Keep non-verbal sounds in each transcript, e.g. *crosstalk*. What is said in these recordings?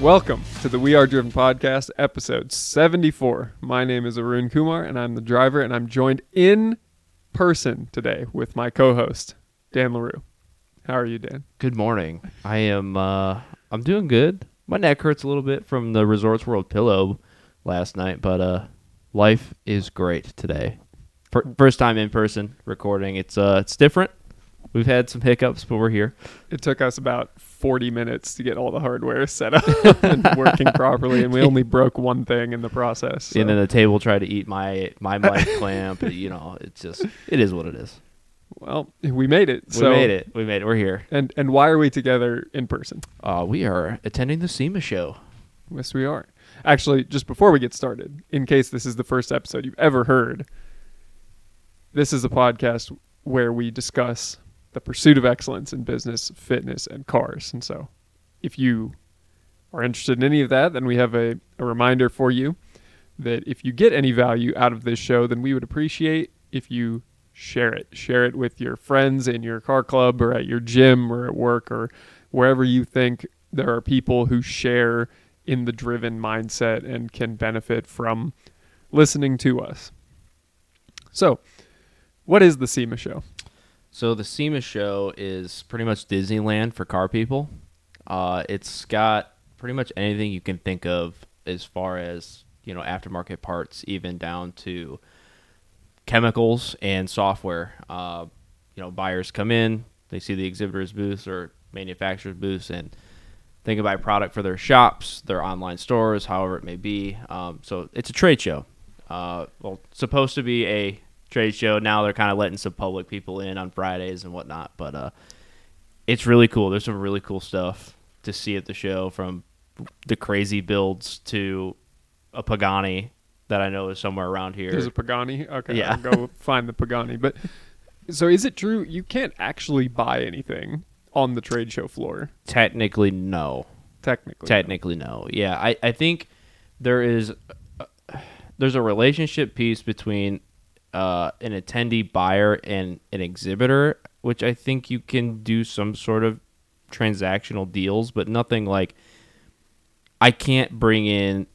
Welcome to the We Are Driven podcast, episode 74. My name is Arun Coumar, and I'm the driver, and I'm joined in person today with my co host, Dan Larou. How are you, Dan? Good morning. I am uh I'm doing good. My neck hurts a little bit from the Resorts World pillow last night, but uh life is great today. First time in person recording. It's uh it's different. We've had some hiccups, but we're here. It took us about 40 minutes to get all the hardware set up *laughs* and working properly, and we only broke one thing in the process. so- And then the table tried to eat my my *laughs* mic clamp. You know, it's just it is what it is. well, we made it. We so, made it. We made it. We're here. And, and why are we together in person? Uh we are attending the SEMA show. Yes, we are. Actually, just before we get started, in case this is the first episode you've ever heard, this is a podcast where we discuss the pursuit of excellence in business, fitness, and cars. And so, if you are interested in any of that, then we have a, a reminder for you that if you get any value out of this show, then we would appreciate if you share it. Share it with your friends in your car club or at your gym or at work or wherever you think there are people who share in the driven mindset and can benefit from listening to us. So, what is the SEMA show? So the SEMA show is pretty much Disneyland for car people. Uh, it's got pretty much anything you can think of as far as you know aftermarket parts, even down to chemicals and software. Uh, you know, buyers come in, they see the exhibitors' booths or manufacturers' booths, and think about a product for their shops, their online stores, however it may be. Um, so it's a trade show. Uh, well, supposed to be a trade show. Now they're kind of letting some public people in on Fridays and whatnot, but uh, it's really cool. There's some really cool stuff to see at the show, from the crazy builds to a Pagani that I know is somewhere around here. There's a Pagani. Okay, Yeah. I'll go *laughs* find the Pagani. But so is it true you can't actually buy anything on the trade show floor? Technically, no. Technically. Technically, no. Yeah, I, I think there is uh, there's a relationship piece between uh, an attendee buyer and an exhibitor, which I think you can do some sort of transactional deals, but nothing like I can't bring in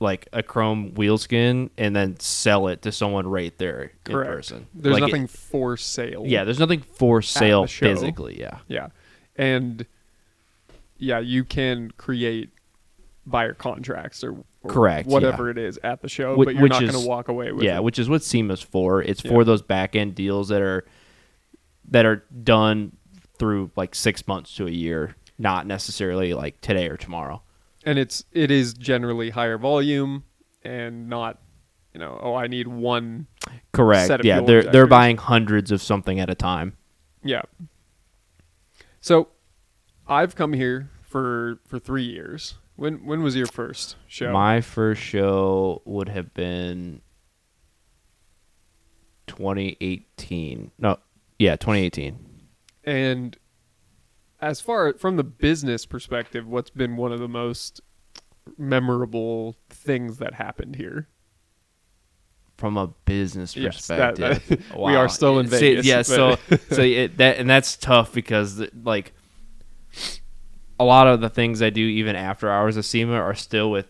like a chrome wheel skin and then sell it to someone right there Correct. in person. There's Like, it- nothing for sale. yeah, there's nothing for sale physically. Yeah. Yeah. And yeah, you can create buyer contracts or, or Correct, whatever it is at the show, Wh- but you're not going to walk away with yeah, it. which is what SEMA's for. It's Yeah. for those back end deals that are that are done through like six months to a year, not necessarily like today or tomorrow. and it's it is generally higher volume and not you know oh I need one Correct. Set of yeah, they're they're buying hundreds of something at a time. yeah. So, I've come here for for three years. When when was your first show? My first show would have been 2018. No, yeah, 2018. and as far from the business perspective, what's been one of the most memorable things that happened here? From a business Yes, that- perspective, that- *laughs* we are still in See, Vegas, Yeah, but- so so it, that and that's tough because like a lot of the things I do even after hours of SEMA are still with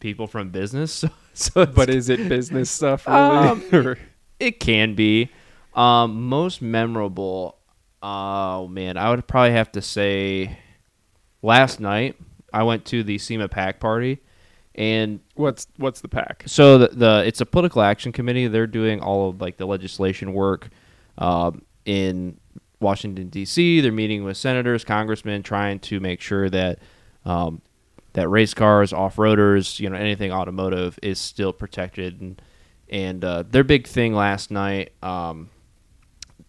people from business. *laughs* So, so But is it business stuff really? Um, *laughs* it can be um, most memorable. Oh man, I would probably have to say last night I went to the SEMA pack party and what's what's the pack? so the, the it's a political action committee. They're doing all of like the legislation work um, in Washington D.C. They're meeting with senators, congressmen, trying to make sure that um, that race cars, off roaders, you know, anything automotive is still protected. And and uh, their big thing last night, um,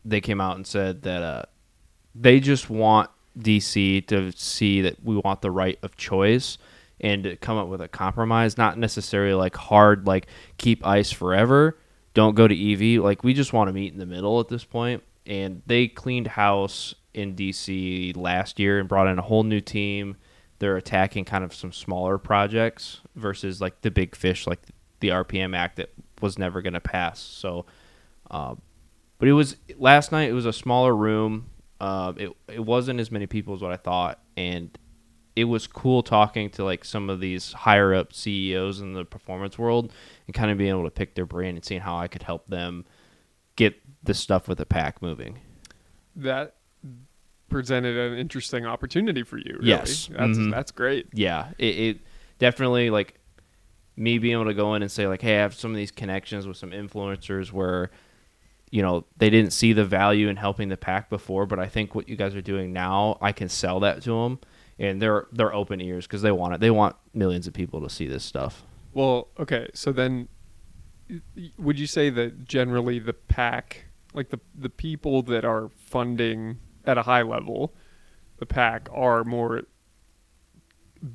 they came out and said that uh, they just want DC to see that we want the right of choice and to come up with a compromise, not necessarily like hard, like keep ice forever, don't go to EV. Like we just want to meet in the middle at this point. And they cleaned house in DC last year and brought in a whole new team. They're attacking kind of some smaller projects versus like the big fish, like the RPM Act that was never going to pass. So, uh, but it was last night. It was a smaller room. Uh, it it wasn't as many people as what I thought, and it was cool talking to like some of these higher up CEOs in the performance world and kind of being able to pick their brain and seeing how I could help them get the stuff with the pack moving. That presented an interesting opportunity for you. Really. Yes. that's Mhm. that's great. Yeah, it, it definitely like me being able to go in and say like, hey, I have some of these connections with some influencers where you know they didn't see the value in helping the pack before, but I think what you guys are doing now, I can sell that to them, and they're they're open ears because they want it. They want millions of people to see this stuff. Well, okay, so then would you say that generally the pack, like the the people that are funding at a high level, the pack are more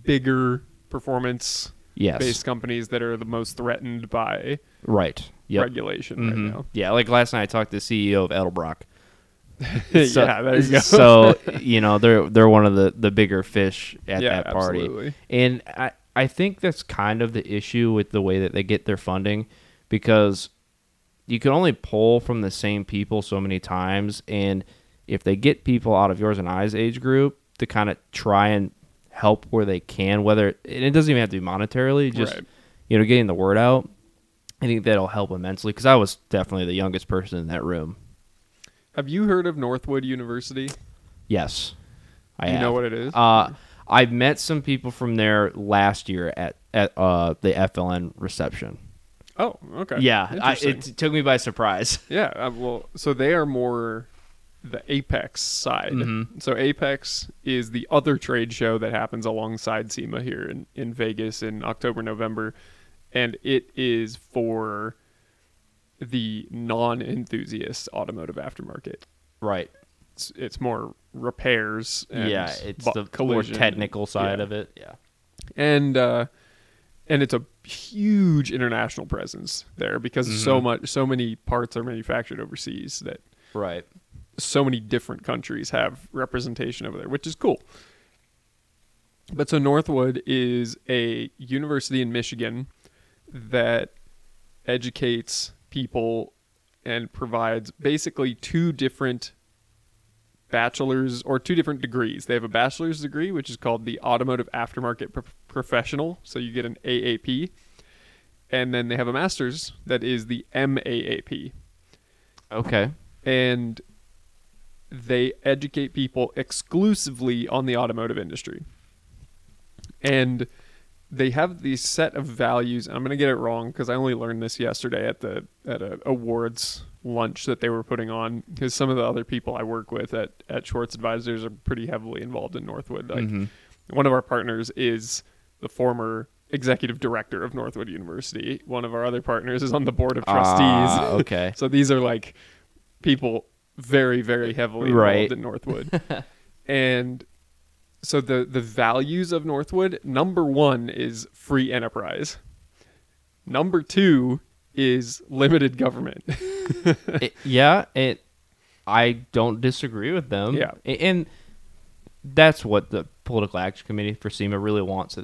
bigger performance Yes, based companies that are the most threatened by right. Yep. regulation Mhm. right now. Yeah, like last night I talked to the CEO of Edelbrock. *laughs* So- yeah, there you go. so you know they're they're one of the the bigger fish at yeah, that party. absolutely. And I, I think that's kind of the issue with the way that they get their funding because you can only pull from the same people so many times. And if they get people out of yours and I's age group to kind of try and help where they can, whether and it doesn't even have to be monetarily, just Right. you know, getting the word out, I think that'll help immensely because I was definitely the youngest person in that room. Have you heard of Northwood University? Yes. I you have. know what it is? Uh, I met some people from there last year at at uh, the FLN reception. Oh, okay. Yeah, I, it took me by surprise. *laughs* Yeah, uh, well, so they are more the AAPEX side. Mhm. So AAPEX is the other trade show that happens alongside SEMA here in, in Vegas in October, November, and it is for the non-enthusiast automotive aftermarket. Right. It's, it's more repairs. And yeah, it's the more collision. technical side Yeah. of it. Yeah. and uh, and it's a huge international presence there because so Mhm. much, so many parts are manufactured overseas that Right. so many different countries have representation over there, which is cool. But so Northwood is a university in Michigan that educates people and provides basically two different bachelor's or two different degrees. They have a bachelor's degree, which is called the Automotive Aftermarket Professional, so you get an AAP. And then they have a master's that is the MAAP Okay. and they educate people exclusively on the automotive industry. And they have these set of values. and I'm going to get it wrong because I only learned this yesterday at the at a awards lunch that they were putting on. Because some of the other people I work with at at Schwartz Advisors are pretty heavily involved in Northwood. Like Mhm. one of our partners is the former executive director of Northwood University. One of our other partners is on the board of trustees. Ah, okay. *laughs* So these are like people very, very heavily involved Right. in Northwood. *laughs* and so the the values of Northwood, number one is free enterprise. Number two is limited government. *laughs* It- yeah, it. I don't disagree with them. Yeah. And that's what the political action committee for SEMA really wants.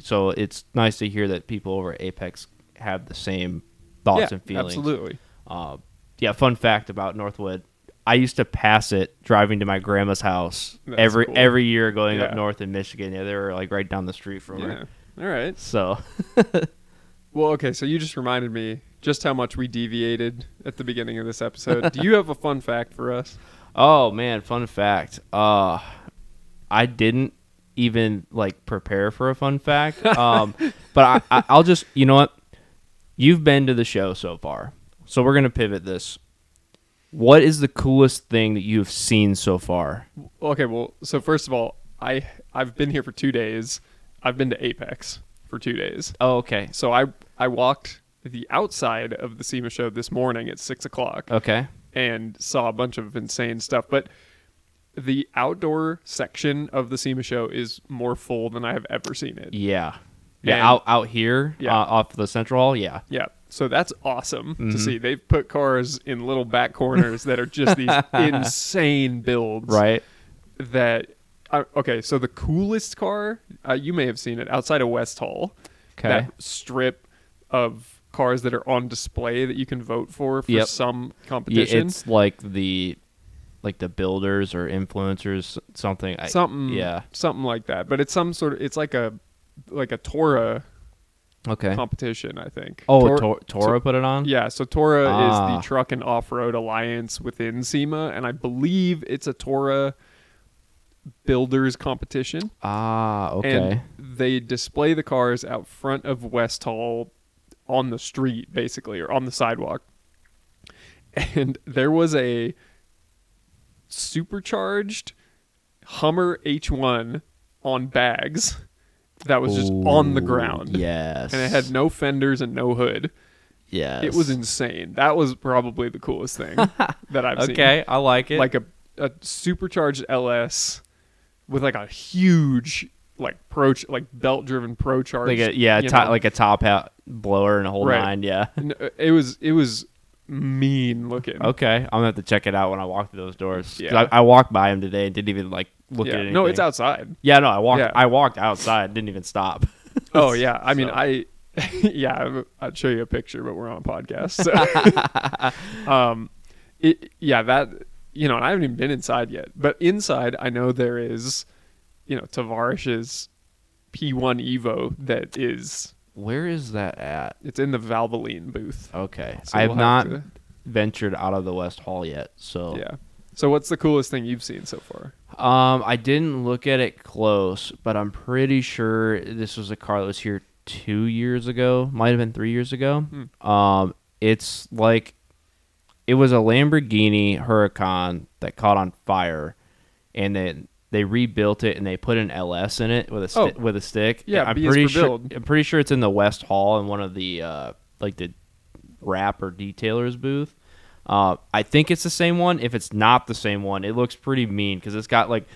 So it's nice to hear that people over at AAPEX have the same thoughts yeah, and feelings. absolutely. Uh, yeah, fun fact about Northwood. I used to pass it driving to my grandma's house That's every cool. every year going Yeah. up north in Michigan. Yeah, they were like right down the street from Yeah. her. All right. So *laughs* Well, okay, so you just reminded me just how much we deviated at the beginning of this episode. Do you have a fun fact for us? *laughs* Oh man, fun fact. Uh I didn't even like prepare for a fun fact. Um *laughs* but I, I I'll just you know what? You've been to the show so far. So we're gonna pivot this. What is the coolest thing that you've seen so far? Okay, well, so first of all, I I've been here for 2 days. I've been to AAPEX for 2 days. Oh, okay. So I I walked the outside of the SEMA show this morning at six o'clock Okay. and saw a bunch of insane stuff. But the outdoor section of the SEMA show is more full than I have ever seen it. Yeah. Yeah, And- out out here, Yeah. uh, off the central hall. Yeah, Yeah. So that's awesome to Mhm. see. They've put cars in little back corners that are just these *laughs* insane builds. right. That uh, okay. So the coolest car, uh, you may have seen it outside of West Hall. Okay. That strip of cars that are on display that you can vote for for Yep. some Yeah, competition. it's like the like the builders or influencers something. I, something yeah. something like that. But it's some sort of it's like a like a TORA Okay. competition, I think. Oh, Tor- Tor- Toro put it on. Yeah, so TORA Ah. is the truck and off-road alliance within SEMA, and I believe it's a TORA builders competition. Ah, okay. And they display the cars out front of West Hall on the street, basically, or on the sidewalk. And there was a supercharged Hummer H1 on bags that was just on the ground. Yes. And it had no fenders and no hood. Yes. It was insane. That was probably the coolest thing *laughs* that I've seen. Okay, I like it. Like a, a supercharged LS with like a huge like pro ch- like belt driven pro charge. like a yeah, you to- know. like a top hat blower and a whole Right. nine. Yeah. Uh, it was it was mean looking. Okay, I'm gonna have to check it out when I walk through those doors. Yeah. I, I walked by him today and didn't even like look yeah. at it. No, it's outside. Yeah, no, I walked. Yeah. I walked outside, didn't even stop. *laughs* Oh yeah. I mean So- I *laughs* yeah, I'd show you a picture, but we're on a podcast. So. *laughs* um it yeah, that you know, and I haven't even been inside yet. But inside I know there is, you know, Tavarish's P one Evo that is Where is that at? it's in the Valvoline booth. Okay, So I have we'll not to- ventured out of the West Hall yet. So yeah. So what's the coolest thing you've seen so far? Um, I didn't look at it close, but I'm pretty sure this was a car that was here two years ago. Might have been three years ago. Hmm. Um, it's like it was a Lamborghini Huracan that caught on fire, and then they rebuilt it and they put an LS in it with a sti- Oh. with a stick. Yeah, I'm B pretty sure. I'm pretty sure it's in the West Hall in one of the uh, like the wrap or detailers booth. Uh, I think it's the same one. If it's not the same one, it looks pretty mean because it's got like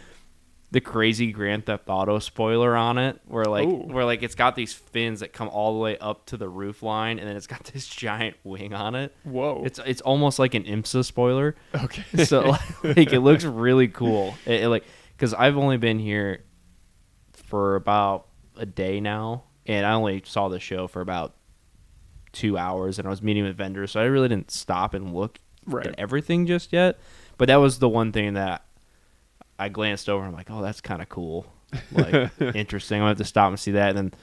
the crazy Grand Theft Auto spoiler on it, where like Ooh. where like it's got these fins that come all the way up to the roof line, and then it's got *laughs* this giant wing on it. Whoa. It's it's almost like an IMSA spoiler. okay. So *laughs* like it looks really cool. It, it, like because I've only been here for about a day now, and I only saw the show for about two hours, and I was meeting with vendors, so I really didn't stop and look Right. at everything just yet. But that was the one thing that I glanced over. and I'm like, oh, that's kind of cool, like *laughs* interesting. I'm gonna have to stop and see that. And then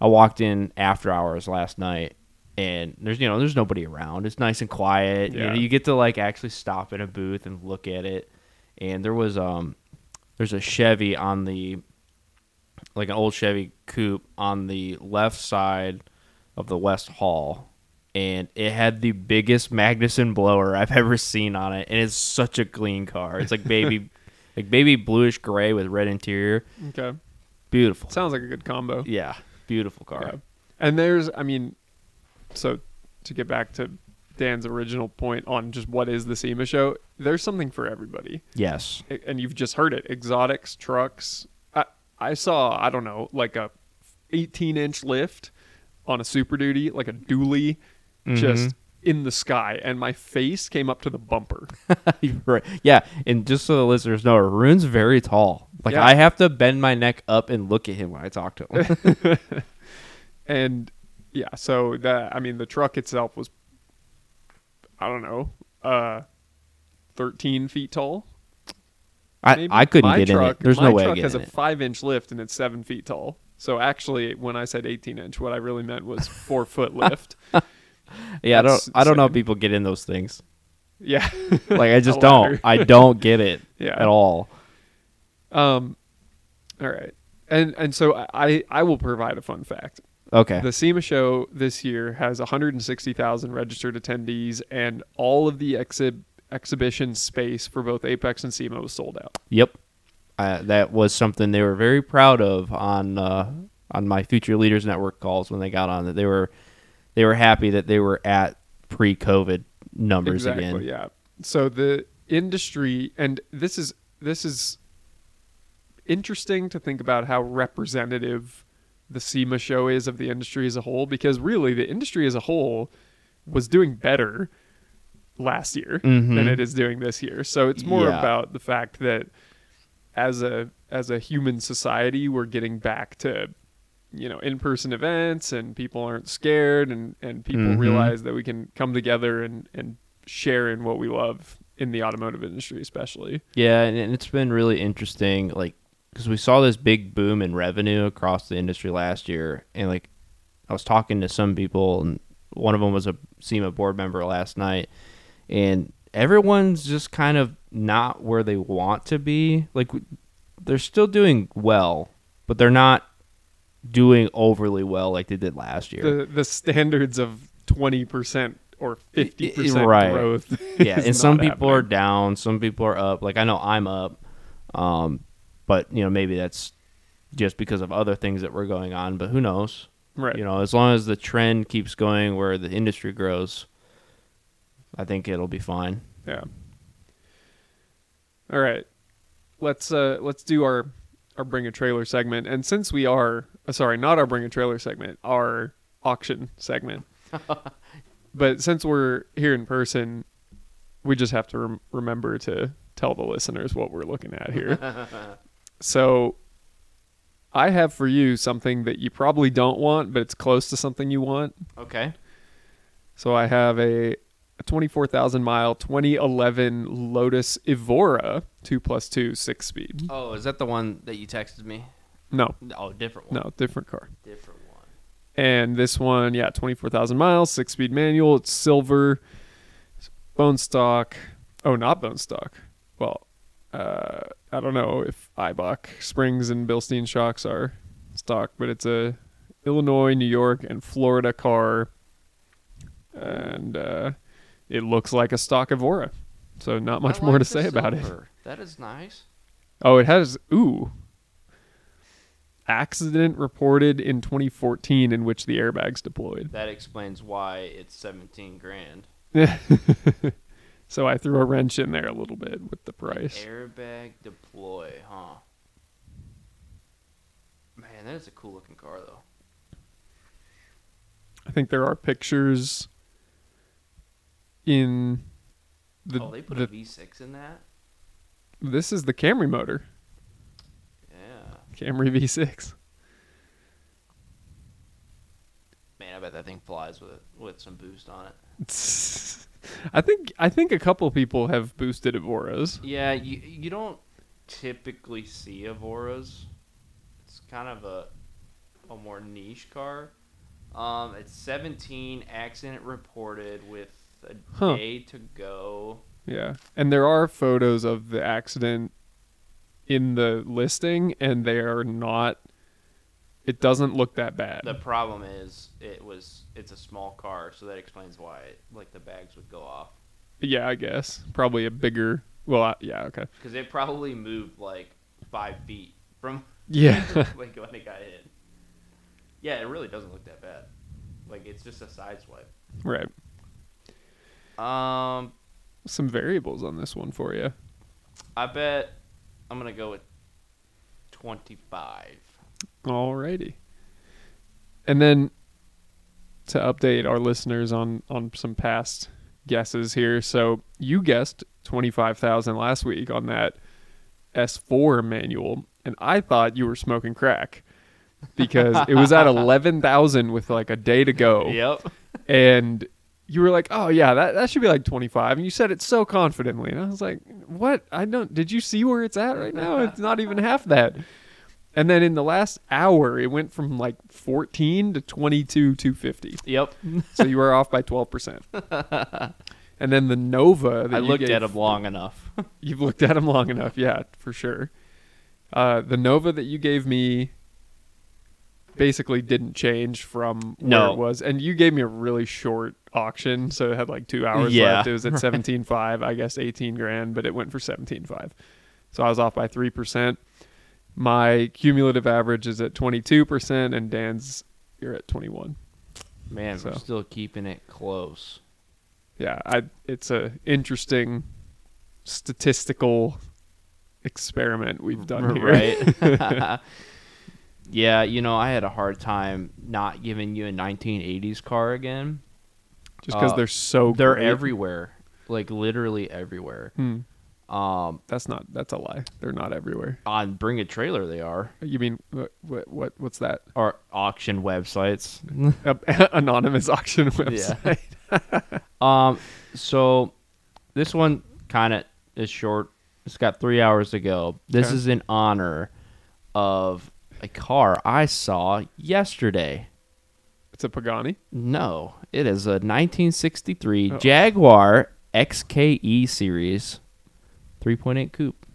I walked in after hours last night, and there's you know there's nobody around. It's nice and quiet. You, know, you get to like actually stop in a booth and look at it. And there was um there's a Chevy on the like an old Chevy coupe on the left side of the West Hall. And it had the biggest Magnuson blower I've *laughs* ever seen on it, and it's such a clean car. It's like baby, *laughs* like baby bluish gray with red interior. okay. Beautiful. Sounds like a good combo. Yeah, beautiful car. Yeah. And there's, I mean, so to get back to Dan's original point on just what is the SEMA show, there's something for everybody. Yes. And you've just heard it exotics, trucks. I, I saw, I don't know, like a 18 inch lift on a Super Duty, like a dually, mm-hmm. just in the sky. And my face came up to the bumper. *laughs* Right. Yeah, and just so the listeners know, Arun's very tall. Like Yeah. I have to bend my neck up and look at him when I talk to him. *laughs* and yeah, so that, I mean, the truck itself was, I don't know, uh, 13 feet tall. I, I couldn't My get in truck, it. There's no way I truck has a five inch lift and it's seven feet tall. So actually, when I said 18 inch, what I really meant was four foot *laughs* lift. Yeah, I don't. That's I don't know if people get in those things. Yeah. *laughs* Like I just *laughs* don't. I don't get it Yeah. at all. Um. All right. And and so I I will provide a fun fact. Okay. The SEMA show this year has 160,000 registered attendees, and all of the exhib- exhibition space for both AAPEX and SEMA was sold out. Yep. Uh, that was something they were very proud of on uh, on my Future Leaders Network calls when they got on. That they were they were happy that they were at pre-COVID numbers exactly, again. Yeah. So the industry, and this is this is interesting to think about how representative the SEMA show is of the industry as a whole, because really the industry as a whole was doing better last year Mhm. than it is doing this year. So it's more Yeah. about the fact that as a as a human society, we're getting back to you know in-person events and people aren't scared and and people Mhm. realize that we can come together and and share in what we love in the automotive industry, especially. Yeah, and it's been really interesting, like because we saw this big boom in revenue across the industry last year, and like I was talking to some people, and one of them was a SEMA board member last night, and everyone's just kind of not where they want to be. Like they're still doing well, but they're not doing overly well like they did last year. The the standards of twenty percent or fifty percent Right. growth. yeah, *laughs* and some people are down, some people are up. Like I know I'm up, um, but you know maybe that's just because of other things that were going on. But who knows? right. You know, as long as the trend keeps going where the industry grows, I think it'll be fine. Yeah. All right. Let's uh let's do our our bring a trailer segment. And since we are uh, sorry, not our bring a trailer segment, our auction segment. *laughs* but since we're here in person, we just have to rem- remember to tell the listeners what we're looking at here. *laughs* so I have for you something that you probably don't want, but it's close to something you want. Okay. So I have a, a 24,000 mile 2011 Lotus Evora 2 plus 2 six speed. Oh, is that the one that you texted me? No, Oh, different one. no, different car. different one. And this one, yeah, 24,000 miles, six speed manual. It's silver, it's bone stock. Oh, not bone stock. Well, uh, I don't know if Eibach springs and Bilstein shocks are stock, but it's a Illinois, New York, and Florida car. And uh, it looks like a stock Evora. So not much I more to say about it. That is nice. Oh, it has ooh. Accident reported in 2014 in which the airbags deployed. That explains why it's 17 grand. *laughs* so I threw a wrench in there a little bit with the price. Airbag deploy, huh? Man, that is a cool looking car though. I think there are pictures in the, oh, they put the a V6 in that? this is the Camry motor, Yeah. Camry V6. Man, I bet that thing flies with with some boost on it. *laughs* I think I think a couple people have boosted Evoras. Yeah, you you don't typically see Avoras. It's kind of a a more niche car. Um, it's 17 accident reported with a Huh. day to go. Yeah, and there are photos of the accident in the listing, and they are not. It doesn't look that bad. The problem is it was it's a small car, so that explains why like the bags would go off yeah, I guess probably a bigger. Well, uh, yeah, okay. because it probably moved like five feet from *laughs* Yeah, like when it got hit. Yeah, it really doesn't look that bad. Like it's just a side swipe. right. Um, Some variables on this one for you. I bet I'm gonna go with twenty five. Alrighty. And then to update our listeners on on some past guesses here. So you guessed 25,000 last week on that S4 manual and I thought you were smoking crack because it was at *laughs* 11,000 with like a day to go Yep. and you were like, "Oh yeah, that that should be like 25." And you said it so confidently. And I was like, "What? I don't Did you see where it's at right now? It's not even half that." And then in the last hour, it went from like 14 to 22 250. Yep. So you were off by 12%. *laughs* And then the Nova that I you looked gave- at him long enough. *laughs* You've looked at him long enough, yeah, for sure. Uh, the Nova that you gave me basically didn't change from where No. it was, and you gave me a really short auction, so it had like two hours Yeah. left. It was at *laughs* seventeen five, I guess eighteen grand, but it went for seventeen five, so I was off by three percent. My cumulative average is at twenty two percent, and Dan's you're at twenty one. Man, we're So. still keeping it close. Yeah, I it's a interesting statistical experiment we've done here. Right. *laughs* *laughs* yeah, you know, I had a hard time not giving you a 1980s car again. just because Uh, they're so They're great. everywhere, like literally everywhere. Hmm. Um, That's not. That's a lie. They're not everywhere. on Bring a Trailer, they are, You mean what? What? what what's that? or auction websites. *laughs* A- *laughs* anonymous auction website. *laughs* Um, so this one kind of is short. It's got three hours to go. This Okay. is in honor of a car I saw yesterday. It's a Pagani. No, it is a 1963 Oh. Jaguar XKE series 3.8 coupe.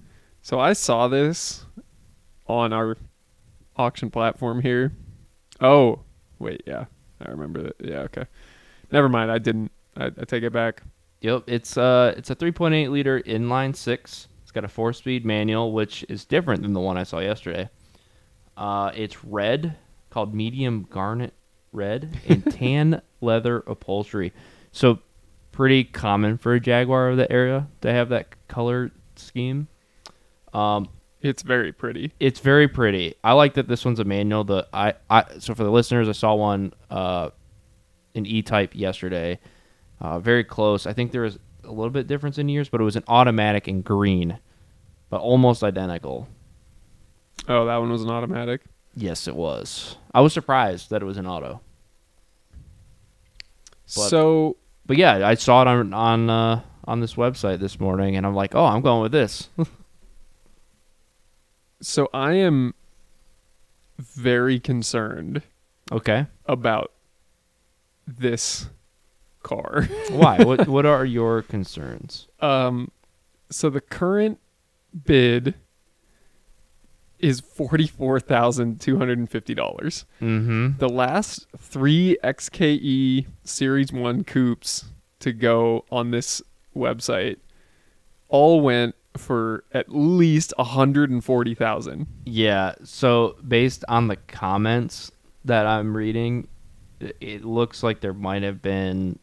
So I saw this on our auction platform here. Oh, wait, yeah. I remember that. Yeah, okay. Never mind. I didn't. I, I take it back. Yep, it's uh it's a 3.8 liter inline six. It's got a four speed manual, which is different than the one I saw yesterday. Uh, it's red, called medium garnet red, and *laughs* tan leather upholstery. So pretty common for a Jaguar of the area to have that color scheme. Um, It's very pretty. it's very pretty. I like that this one's a manual. The I, I so for the listeners, I saw one uh, an E type yesterday. Uh, very close. I think there was a little bit difference in years, but it was an automatic in green, but almost identical. Oh, that one was an automatic. Yes, it was. I was surprised that it was an auto. But- so But yeah, I saw it on on uh, on this website this morning, and I'm like, oh, I'm going with this. *laughs* so I am very concerned okay, about this car. *laughs* why? what what are your concerns? Um, so the current bid is forty four thousand two hundred and fifty dollars. Mm-hmm. The last three XKE Series One coupes to go on this website all went for at least a hundred and forty thousand. Yeah. So based on the comments that I'm reading, it- it looks like there might have been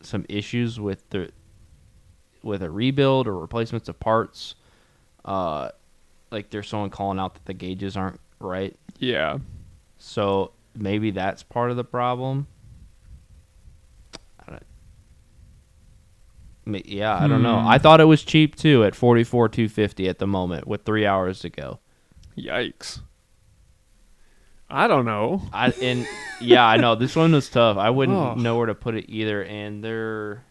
some issues with the with a rebuild or replacements of parts. Uh, like there's someone calling out that the gauges aren't right. Yeah, So maybe that's part of the problem. I don't, yeah, I don't know. Hmm. I thought it was cheap too at forty four two fifty at the moment with three hours to go. yikes. I don't know. I and yeah, I know this one was tough. I wouldn't Oh. know where to put it either, and there,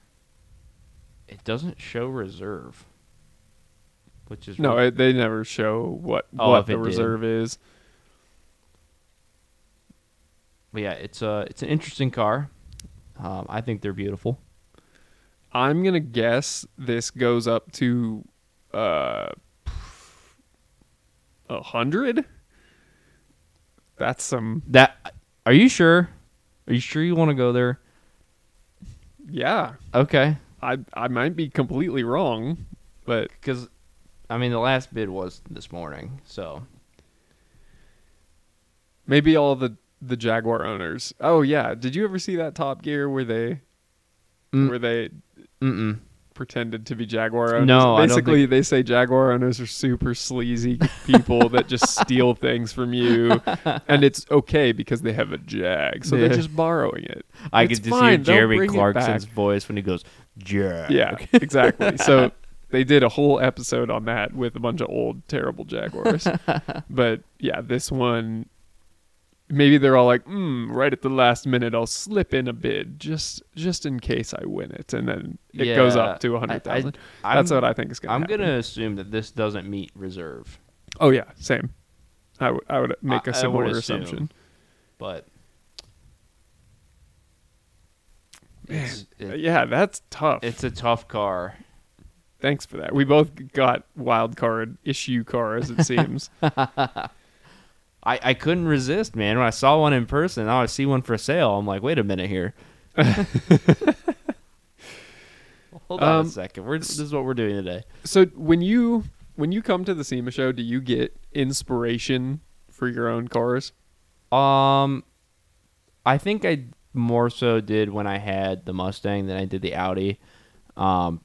it doesn't show reserve, which is No, really- it, they never show what Oh, what if the did. reserve is. but yeah, it's a it's an interesting car. Um, I think they're beautiful. I'm gonna guess this goes up to uh a hundred. That's some That are you sure? Are you sure you want to go there? yeah. Okay, I I might be completely wrong, but because I mean the last bid was this morning, so maybe all the the Jaguar owners. Oh yeah, did you ever see that Top Gear where they Mm. where they mm pretended to be Jaguar owners? No, basically they say Jaguar owners are super sleazy people that just *laughs* steal things from you, and it's okay because they have a Jag, so Yeah. they're just borrowing it. I It's could just fine, hear Jeremy Clarkson's voice when he goes, "Yeah, Yeah, exactly. So *laughs* they did a whole episode on that with a bunch of old terrible Jaguars. *laughs* but yeah, this one maybe they're all like, mm, right at the last minute I'll slip in a bid just just in case I win it and then it goes up to a I- hundred thousand. That's I'm- what I think is gonna I'm happen. gonna assume that this doesn't meet reserve, Oh yeah, same. I would I would make I- a I similar would assume. assumption. but it's, it- Yeah, that's tough. it's a tough car. Thanks for that. We both got wild card issue cars, it seems. *laughs* I, I couldn't resist, man. When I saw one in person, now I see one for sale. I'm like, wait a minute here. *laughs* Hold on Um, a second. We're, this is what we're doing today. So when you when you come to the SEMA show, do you get inspiration for your own cars? Um, I think I more so did when I had the Mustang than I did the Audi. Um,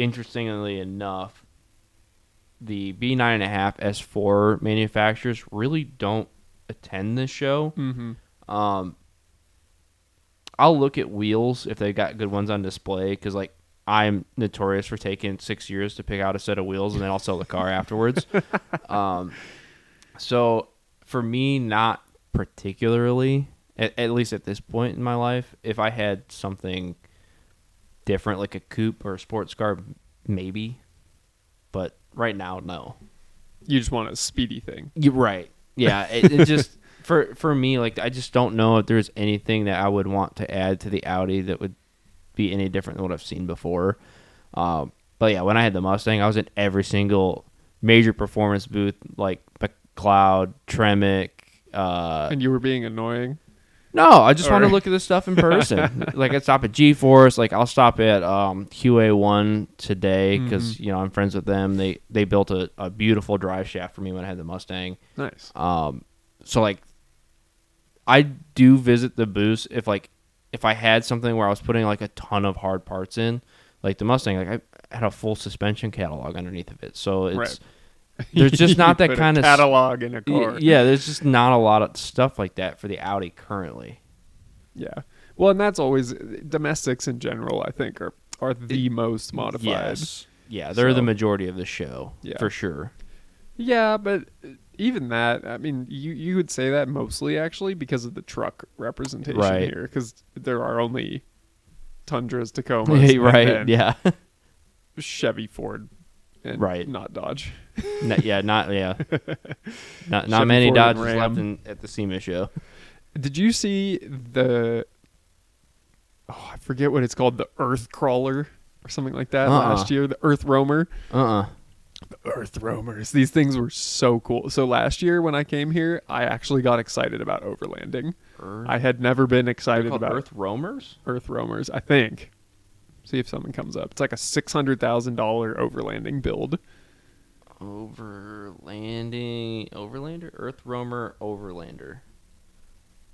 interestingly enough, the B9.5 S4 manufacturers really don't attend this show. Mm-hmm. Um, I'll look at wheels if they got good ones on display because like I'm notorious for taking six years to pick out a set of wheels and then I'll sell the car afterwards. *laughs* Um, so for me, not particularly, at, at least at this point in my life, if I had something different, like a coupe or a sports car, maybe. But right now, no. You just want a speedy thing. You're right. Yeah, it, it just *laughs* for for me, like I just don't know if there's anything that I would want to add to the Audi that would be any different than what I've seen before. Um, but yeah, when I had the Mustang, I was in every single major performance booth, like McLeod, Tremec. Uh, And you were being annoying. No, I just want to look at this stuff in *laughs* person. like I stop at G-Force, like I'll stop at um, QA1 today because Mm-hmm. you know I'm friends with them. They they built a, a beautiful drive shaft for me when I had the Mustang. Nice. Um, so like, I do visit the booths if like if I had something where I was putting like a ton of hard parts in, like the Mustang, like I had a full suspension catalog underneath of it. So it's Right. *laughs* there's just not that kind of catalog in a car. yeah, there's just not a lot of stuff like that for the Audi currently. Yeah. Well, and that's always domestics in general. I think are are the most modified. Yes. Yeah, they're the majority of the show Yeah. for sure. Yeah, but uh, even that, I mean, you you would say that mostly actually because of the truck representation Right. here, because there are only Tundras, *laughs* Tacomas, right? Yeah. *laughs* Chevy, Ford, Right. not Dodge. No- yeah. Not yeah. *laughs* Not not many Dodges Ram. left in, at the SEMA show. Did you see the? Oh, I forget what it's called, the Earth Crawler or something like that Uh-uh. last year. The Earth Roamer. Uh. uh Earth Roamers. These things were so cool. So last year when I came here, I actually got excited about overlanding. Earth, I had never been excited about Earth Roamers. Earth Roamers. I think. See if something comes up. It's like a six hundred thousand dollar overlanding build. Overlanding, Overlander, Earth Roamer, Overlander.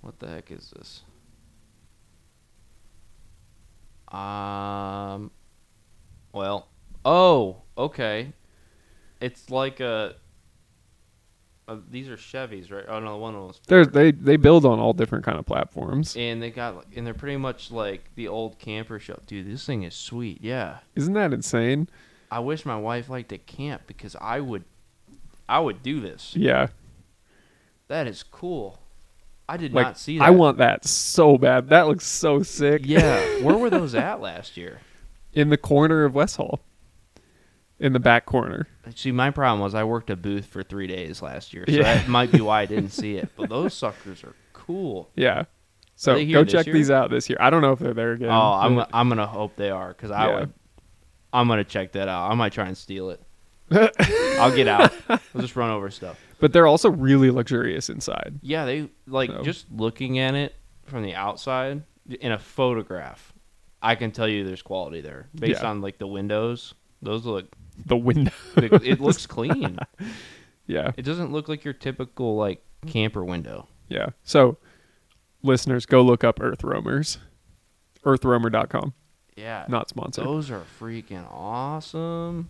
What the heck is this? Um, well, oh, okay. It's like a. Uh, these are Chevys, right? Oh no, one of those. they they build on all different kind of platforms. And they got, and they're pretty much like the old camper show. Dude, this thing is sweet. Yeah, Isn't that insane? I wish my wife liked to camp because I would, I would do this. Yeah. That is cool. I did Like not see that. I want that so bad. That looks so sick. Yeah, *laughs* where were those at last year? In the corner of West Hall. In the back corner. See, my problem was I worked a booth for three days last year, so Yeah. that might be why I didn't *laughs* see it. But those suckers are cool. Yeah. So go check year? these out this year. I don't know if they're there again. oh, I'm but- I'm gonna hope they are because I Yeah. would. I'm gonna check that out. I might try and steal it. *laughs* I'll get out. I'll just run over stuff. but they're also really luxurious inside. Yeah, they like So. just looking at it from the outside in a photograph. I can tell you there's quality there based Yeah. on like the windows. Those look. The window. It looks clean. *laughs* yeah. It doesn't look like your typical like camper window. Yeah. So listeners, go look up Earth Roamers. Earthroamer.com. Yeah, Not sponsored. those are freaking awesome.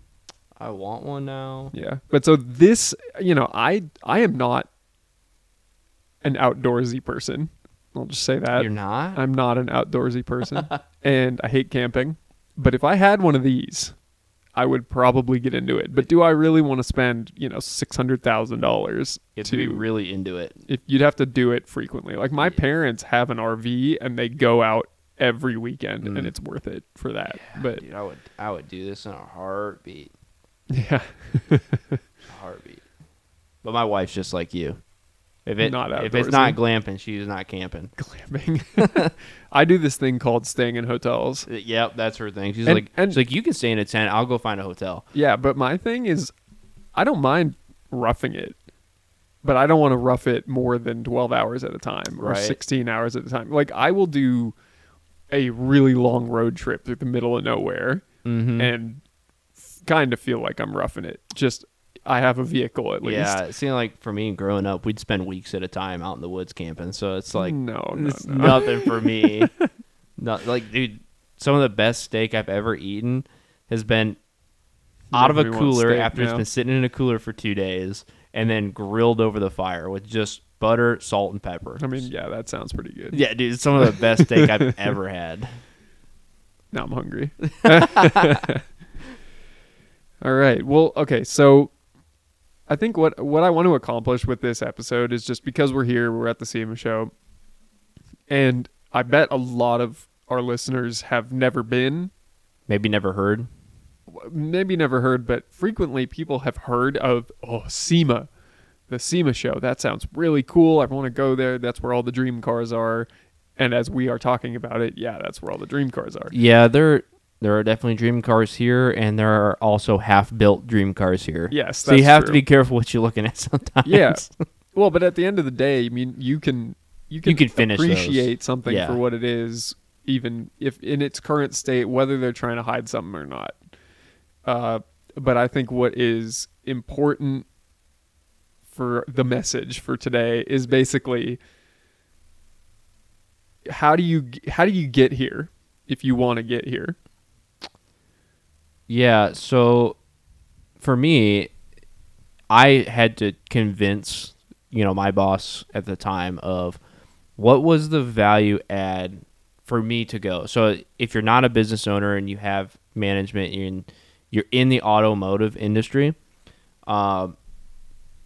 I want one now. Yeah. But so this, you know, I I am not an outdoorsy person. I'll just say that. You're not. I'm not an outdoorsy person *laughs* and I hate camping. But if I had one of these, I would probably get into it. But do I really want to spend, you know, $600,000 You'd to be really into it. if you'd have to do it frequently. Like my Yeah. parents have an RV and they go out every weekend Mm. and it's worth it for that. but Dude, I would I would do this in a heartbeat. *laughs* yeah, A heartbeat. But my wife's just like you. If it Not if it's not glamping, she's not camping. glamping. *laughs* I do this thing called staying in hotels. Uh, Yep, that's her thing. She's And- like, and- she's like, you can stay in a tent. I'll go find a hotel. Yeah, but my thing is I don't mind roughing it. But I don't want to rough it more than 12 hours at a time or Right. 16 hours at a time. Like I will do a really long road trip through the middle of nowhere Mm-hmm. and kind of feel like I'm roughing it. Just I have a vehicle at least. yeah, it seemed like for me growing up, we'd spend weeks at a time out in the woods camping. So it's like no, no, it's no. nothing for me. *laughs* Not like, dude, some of the best steak I've ever eaten has been out of a Making me want cooler steak after it's been sitting in a cooler for two days, and then grilled over the fire with just butter, salt, and pepper. I mean, yeah, that sounds pretty good. yeah, dude, it's some of the best steak I've *laughs* ever had. Now I'm hungry. *laughs* All right. Well, okay. So I think what what I want to accomplish with this episode is just because we're here, we're at the SEMA show, and I bet a lot of our listeners have never been maybe never heard. maybe never heard, but frequently people have heard of oh SEMA, the SEMA show. That sounds really cool. I want to go there. That's where all the dream cars are. And as we are talking about it, yeah, that's where all the dream cars are. Yeah, there there are definitely dream cars here, and there are also half built dream cars here. Yes, so you have to be careful what you're looking at *laughs* sometimes. Yeah. Well, but at the end of the day, I mean, you can you can, can finish those. appreciate something Yeah. for what it is, even if in its current state, whether they're trying to hide something or not. Uh, but I think what is important for the message for today is basically how do you how do you get here if you want to get here? Yeah, so for me, I had to convince, you know, my boss at the time of what was the value add for me to go. So if you're not a business owner and you have management in you're in the automotive industry, um,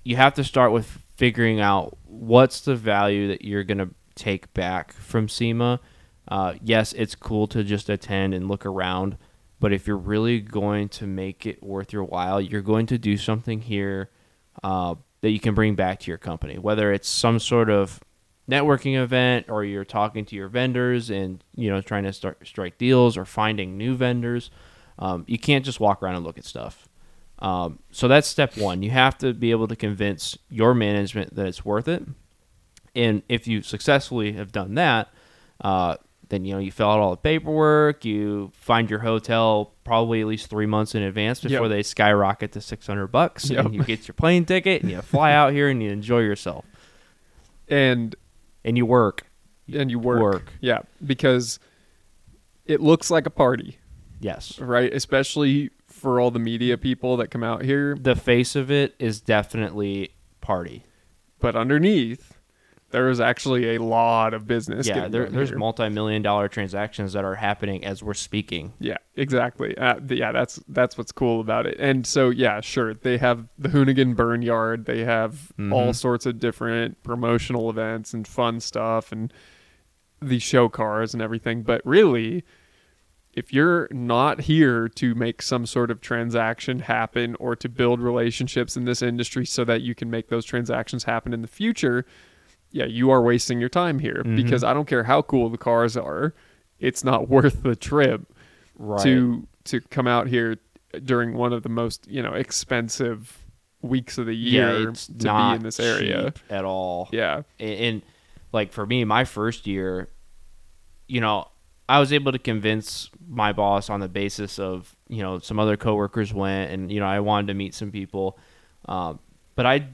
you have to start with figuring out what's the value that you're going to take back from SEMA. Uh, yes, it's cool to just attend and look around, but if you're really going to make it worth your while, you're going to do something here uh, that you can bring back to your company, whether it's some sort of networking event or you're talking to your vendors and you know trying to start strike deals or finding new vendors. Um, you can't just walk around and look at stuff. Um, so that's step one. You have to be able to convince your management that it's worth it. And if you successfully have done that, uh, then you know you fill out all the paperwork. You find your hotel probably at least three months in advance before Yep. they skyrocket to six hundred bucks, Yep. and you get your plane ticket and you *laughs* fly out here and you enjoy yourself And and you work. and you work. Work. Yeah, because it looks like a party. Yes, right? Especially for all the media people that come out here. the face of it is definitely party. But underneath, there is actually a lot of business. yeah, there, there's here. multi-million dollar transactions that are happening as we're speaking. Yeah, exactly. Uh, yeah, that's that's what's cool about it. And so, yeah, sure, they have the Hoonigan Burn Yard. They have all Mhm. sorts of different promotional events and fun stuff, and these show cars and everything. But really, if you're not here to make some sort of transaction happen or to build relationships in this industry so that you can make those transactions happen in the future, yeah, you are wasting your time here Mhm. because I don't care how cool the cars are, it's not *laughs* worth the trip Right. to to come out here during one of the most, you know, expensive weeks of the year yeah, to be in this area. at all. Yeah. and, and like for me my first year you know i was able to convince my boss on the basis of you know some other coworkers went and you know i wanted to meet some people um, but i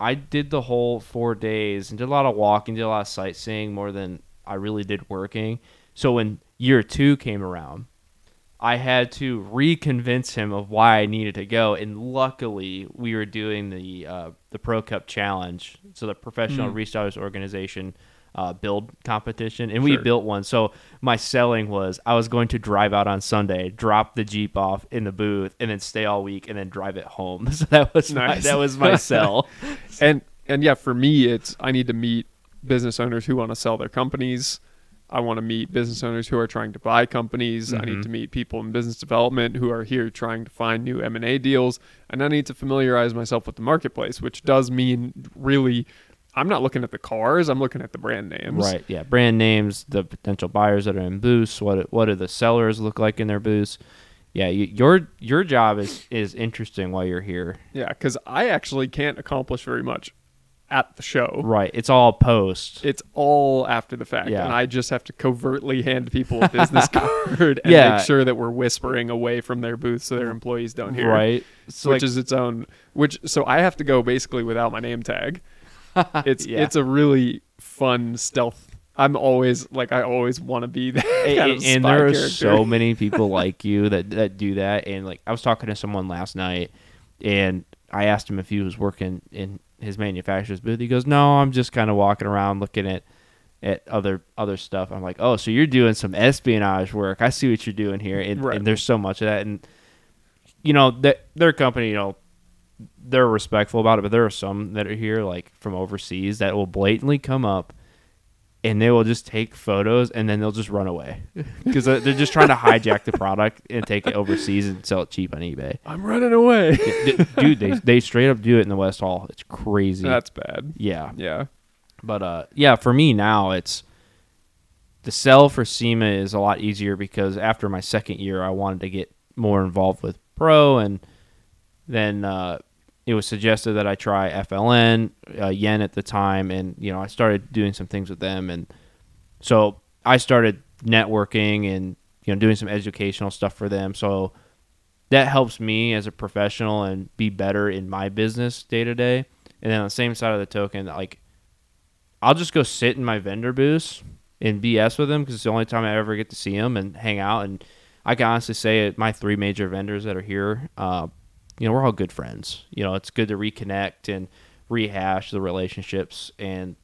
i did the whole four days and did a lot of walking did a lot of sightseeing more than i really did working. So when year two came around I had to reconvince him of why I needed to go, and luckily we were doing the uh, the Pro Cup Challenge, so the professional Mm. organization uh, build competition, and we Sure. built one. So my selling was I was going to drive out on Sunday, drop the Jeep off in the booth, and then stay all week, and then drive it home. *laughs* So that was my, Nice. that was my sell. *laughs* And and yeah, for me it's I need to meet business owners who want to sell their companies. I want to meet business owners who are trying to buy companies. I Mhm. need to meet people in business development who are here trying to find new M&A deals, and I need to familiarize myself with the marketplace, which does mean really I'm not looking at the cars, I'm looking at the brand names. Right. Yeah. Brand names, the potential buyers that are in booths. What what do the sellers look like in their booths? Yeah. You, your your job is is interesting while you're here. Yeah, cuz I actually can't accomplish very much at the show. Right. It's all post. It's all after the fact, Yeah. and I just have to covertly hand people a business *laughs* card and Yeah. make sure that we're whispering away from their booth so their employees don't hear. Right. So which like, is its own. Which so I have to go basically without my name tag. *laughs* It's Yeah. it's a really fun stealth. I'm always like I always want to be *laughs* that and, and there are character. so *laughs* many people like you that that do that. And like I was talking to someone last night, and I asked him if he was working in his manufacturer's booth. He goes, "No, I'm just kind of walking around looking at." At other other stuff, I'm like, oh, so you're doing some espionage work. I see what you're doing here, and, Right. and there's so much of that. And you know, that their company, you know, they're respectful about it, but there are some that are here, like from overseas, that will blatantly come up and they will just take photos and then they'll just run away *laughs* because they're just trying to hijack the product and take it overseas and sell it cheap on eBay. I'm running away. Dude, they they straight up do it in the West Hall. It's crazy. That's bad. yeah, Yeah. but uh, yeah, for me now it's the sell for SEMA is a lot easier because after my second year, I wanted to get more involved with pro, and then uh, it was suggested that I try ELN, uh, Yen at the time, and you know I started doing some things with them, and so I started networking and you know doing some educational stuff for them. So that helps me as a professional and be better in my business day to day. And then on the same side of the token, like I'll just go sit in my vendor booth and BS with them because it's the only time I ever get to see them and hang out. And I can honestly say my three major vendors that are here, uh, you know, we're all good friends. You know, it's good to reconnect and rehash the relationships. And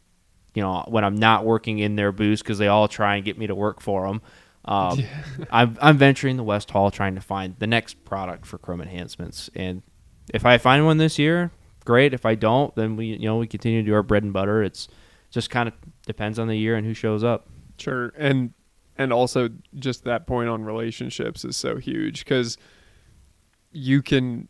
you know, when I'm not working in their booths because they all try and get me to work for them. Um, *laughs* I'm, I'm venturing the West Hall trying to find the next product for Chrome enhancements. And if I find one this year, great. If I don't, then we you know we continue to do our bread and butter. It's just kind of depends on the year and who shows up. Sure. And and also just that point on relationships is so huge cuz you can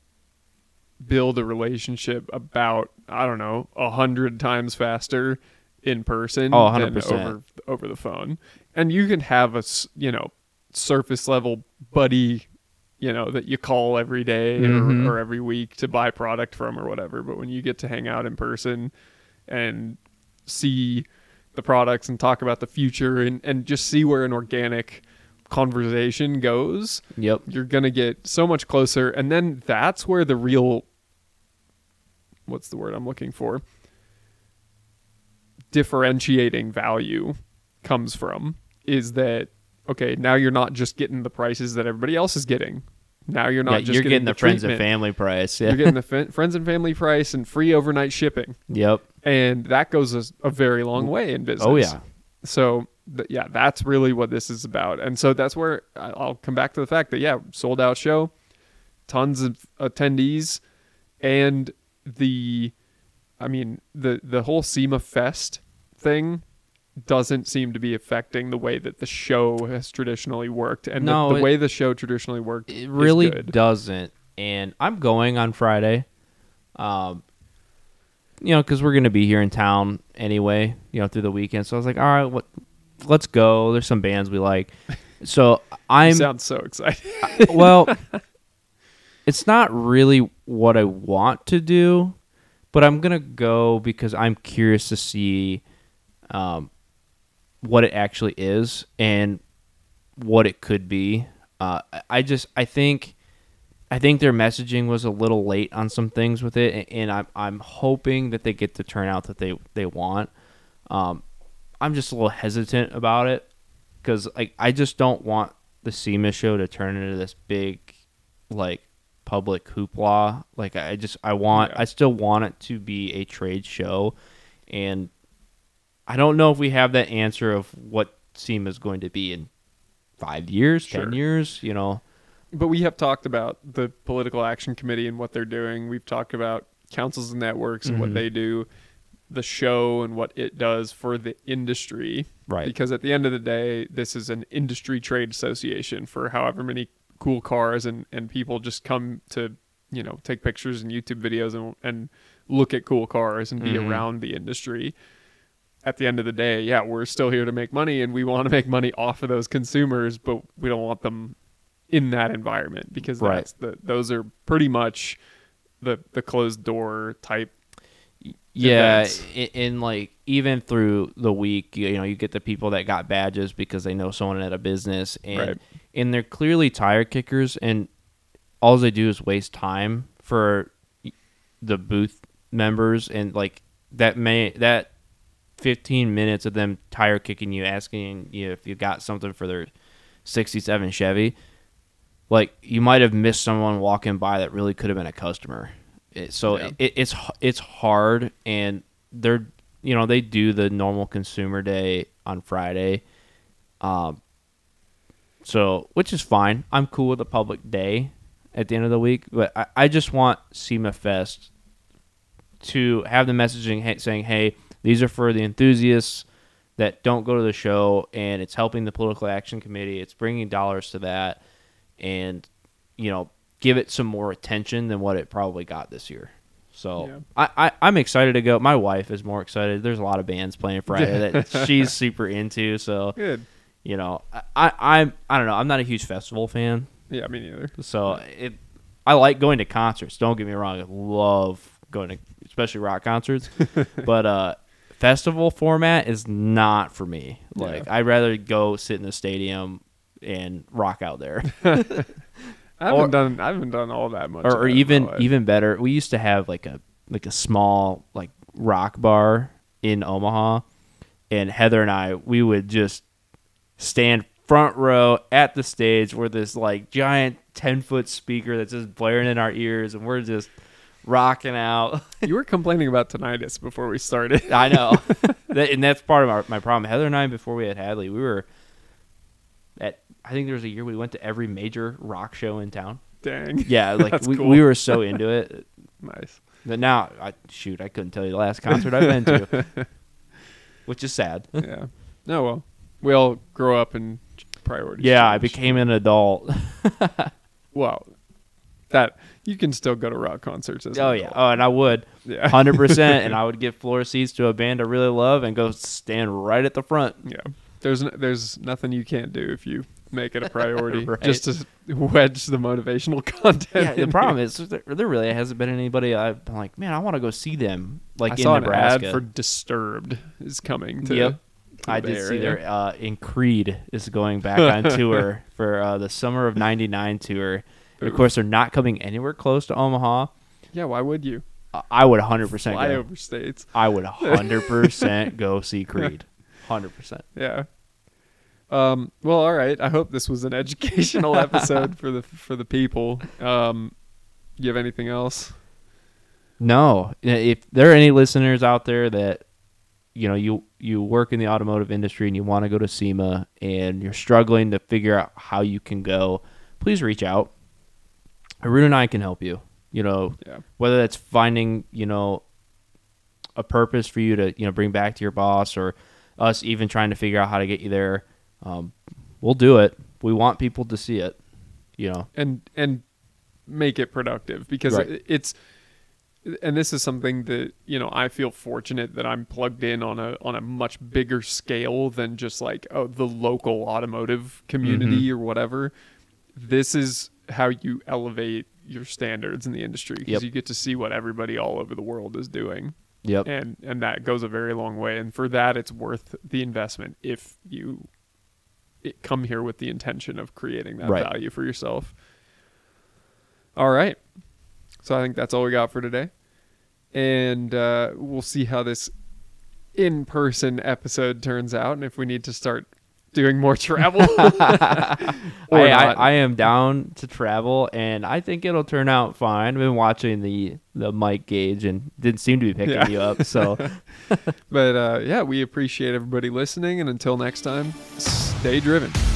build a relationship about I don't know, a hundred times faster in person Oh, 100%. over over the phone. And you can have a you know surface level buddy you know that you call every day Mhm. or, or every week to buy product from or whatever but when you get to hang out in person and see the products and talk about the future and, and just see where an organic conversation goes Yep. you're gonna get so much closer and then that's where the real what's the word i'm looking for differentiating value comes from is that okay now you're not just getting the prices that everybody else is getting now you're not yeah, just you're getting, getting the, friends and family price. Yeah. you're getting the f- friends and family price and free overnight shipping yep. and that goes a, a very long way in business. Oh yeah. So th- yeah, that's really what this is about, and so that's where I'll come back to the fact that yeah, sold out show, tons of attendees, and the, I mean the the whole SEMA Fest thing doesn't seem to be affecting the way that the show has traditionally worked, and No, the, the it- way the show traditionally worked. It really doesn't. And I'm going on Friday. Um, you know, because we're gonna be here in town anyway. You know, through the weekend. So I was like, all right, what? Let's go. There's some bands we like. *laughs* So I'm sound so excited. well. *laughs* It's not really what I want to do, but I'm gonna go because I'm curious to see um, what it actually is and what it could be. Uh, I- I just I think I think their messaging was a little late on some things with it, and, and I'm I'm hoping that they get the turnout that they they want. Um, I'm just a little hesitant about it because like I just don't want the SEMA show to turn into this big like public hoopla. Like I just I want Yeah. I still want it to be a trade show, and I don't know if we have that answer of what SEMA is going to be in five years, ten years. You know, But we have talked about the political action committee and what they're doing. We've talked about councils and networks and what Mhm. they do, the show and what it does for the industry. right? Because at the end of the day, this is an industry trade association for however many cool cars and, and people just come to, you know, take pictures and YouTube videos and, and look at cool cars and be Mhm. around the industry. At the end of the day, yeah, we're still here to make money and we want to make money off of those consumers, but we don't want them in that environment because Right. that's the those are pretty much the the closed door type yeah in, in like even through the week you, you know you get the people that got badges because they know someone at a business and Right. and they're clearly tire kickers and all they do is waste time for the booth members and like that may that 15 minutes of them tire kicking you asking you if you got something for their 67 Chevy like you might have missed someone walking by that really could have been a customer so Yeah. it, it's it's hard and they're you know they do the normal consumer day on Friday um so which is fine I'm cool with a public day at the end of the week but I, I just want SEMA Fest to have the messaging saying hey these are for the enthusiasts that don't go to the show, and it's helping the political action committee. It's bringing dollars to that, and you know, give it some more attention than what it probably got this year. So Yeah. I, I I'm excited to go. My wife is more excited. There's a lot of bands playing Friday that *laughs* she's super into. So Good. you know, I, I I'm I don't know. I'm not a huge festival fan, Yeah, me neither. so it I like going to concerts. Don't get me wrong. I love going to especially rock concerts, *laughs* but uh, festival format is not for me. Like I'd rather go sit in the stadium and rock out there, *laughs* I haven't Or- done. I haven't done all that much. or, or that in my even even better. We used to have like a like a small like rock bar in Omaha, and Heather and I we would just stand front row at the stage where this like giant 10 foot speaker that's just blaring in our ears and we're just rocking out you were complaining about tinnitus before we started. i know *laughs* that, and that's part of our, my problem heather and i before we had hadley we were i think there was a year we went to every major rock show in town Dang. yeah *laughs* like we, cool. we were so into it *laughs* Nice. that now I, shoot i couldn't tell you the last concert i've been to *laughs* which is sad Yeah. No, well, we all grow up and priorities. yeah i became an adult Well, that you can still go to rock concerts. As oh yeah oh and i would yeah. hundred percent, and I would get floor seats to a band I really love and go stand right at the front. Yeah. There's n- there's nothing you can't do if you make it a priority *laughs* Right. just to wedge the motivational *laughs* content. Yeah, the problem here. is there, there really hasn't been anybody I've been like, man, I want to go see them like I in saw Nebraska. an ad for Disturbed is coming to. Yep. to I the did see their uh, in Creed is going back on *laughs* tour for uh, the summer of '99 tour. And of course, they're not coming anywhere close to Omaha. Yeah, why would you? I- I would 100 percent Fly go. over states. I would 100 percent go see Creed. 100 percent. Yeah. Um, well, all right. I hope this was an *laughs* educational episode for the for the people. Um, you have anything else? No, if there are any listeners out there that you know you you work in the automotive industry and you want to go to SEMA and you're struggling to figure out how you can go, please reach out. Arun and I can help you. You know, Yeah. whether that's finding you know a purpose for you to you know bring back to your boss or us even trying to figure out how to get you there. Um, we'll do it. We want people to see it. You know, and and make it productive because Right. it- it's and this is something that you know I feel fortunate that I'm plugged in on a on a much bigger scale than just like oh the local automotive community or whatever. This is how you elevate your standards in the industry because Yep. you get to see what everybody all over the world is doing. Yep. and and that goes a very long way and for that it's worth the investment if you come here with the intention of creating that Right. value for yourself all right so i think that's all we got for today and uh, we'll see how this in-person episode turns out and if we need to start doing more travel *laughs* *laughs* I, I. I am down to travel, and I think it'll turn out fine. I've been watching the the mic gauge, and didn't seem to be picking Yeah. you up. So *laughs* but uh, yeah we appreciate everybody listening and until next time stay driven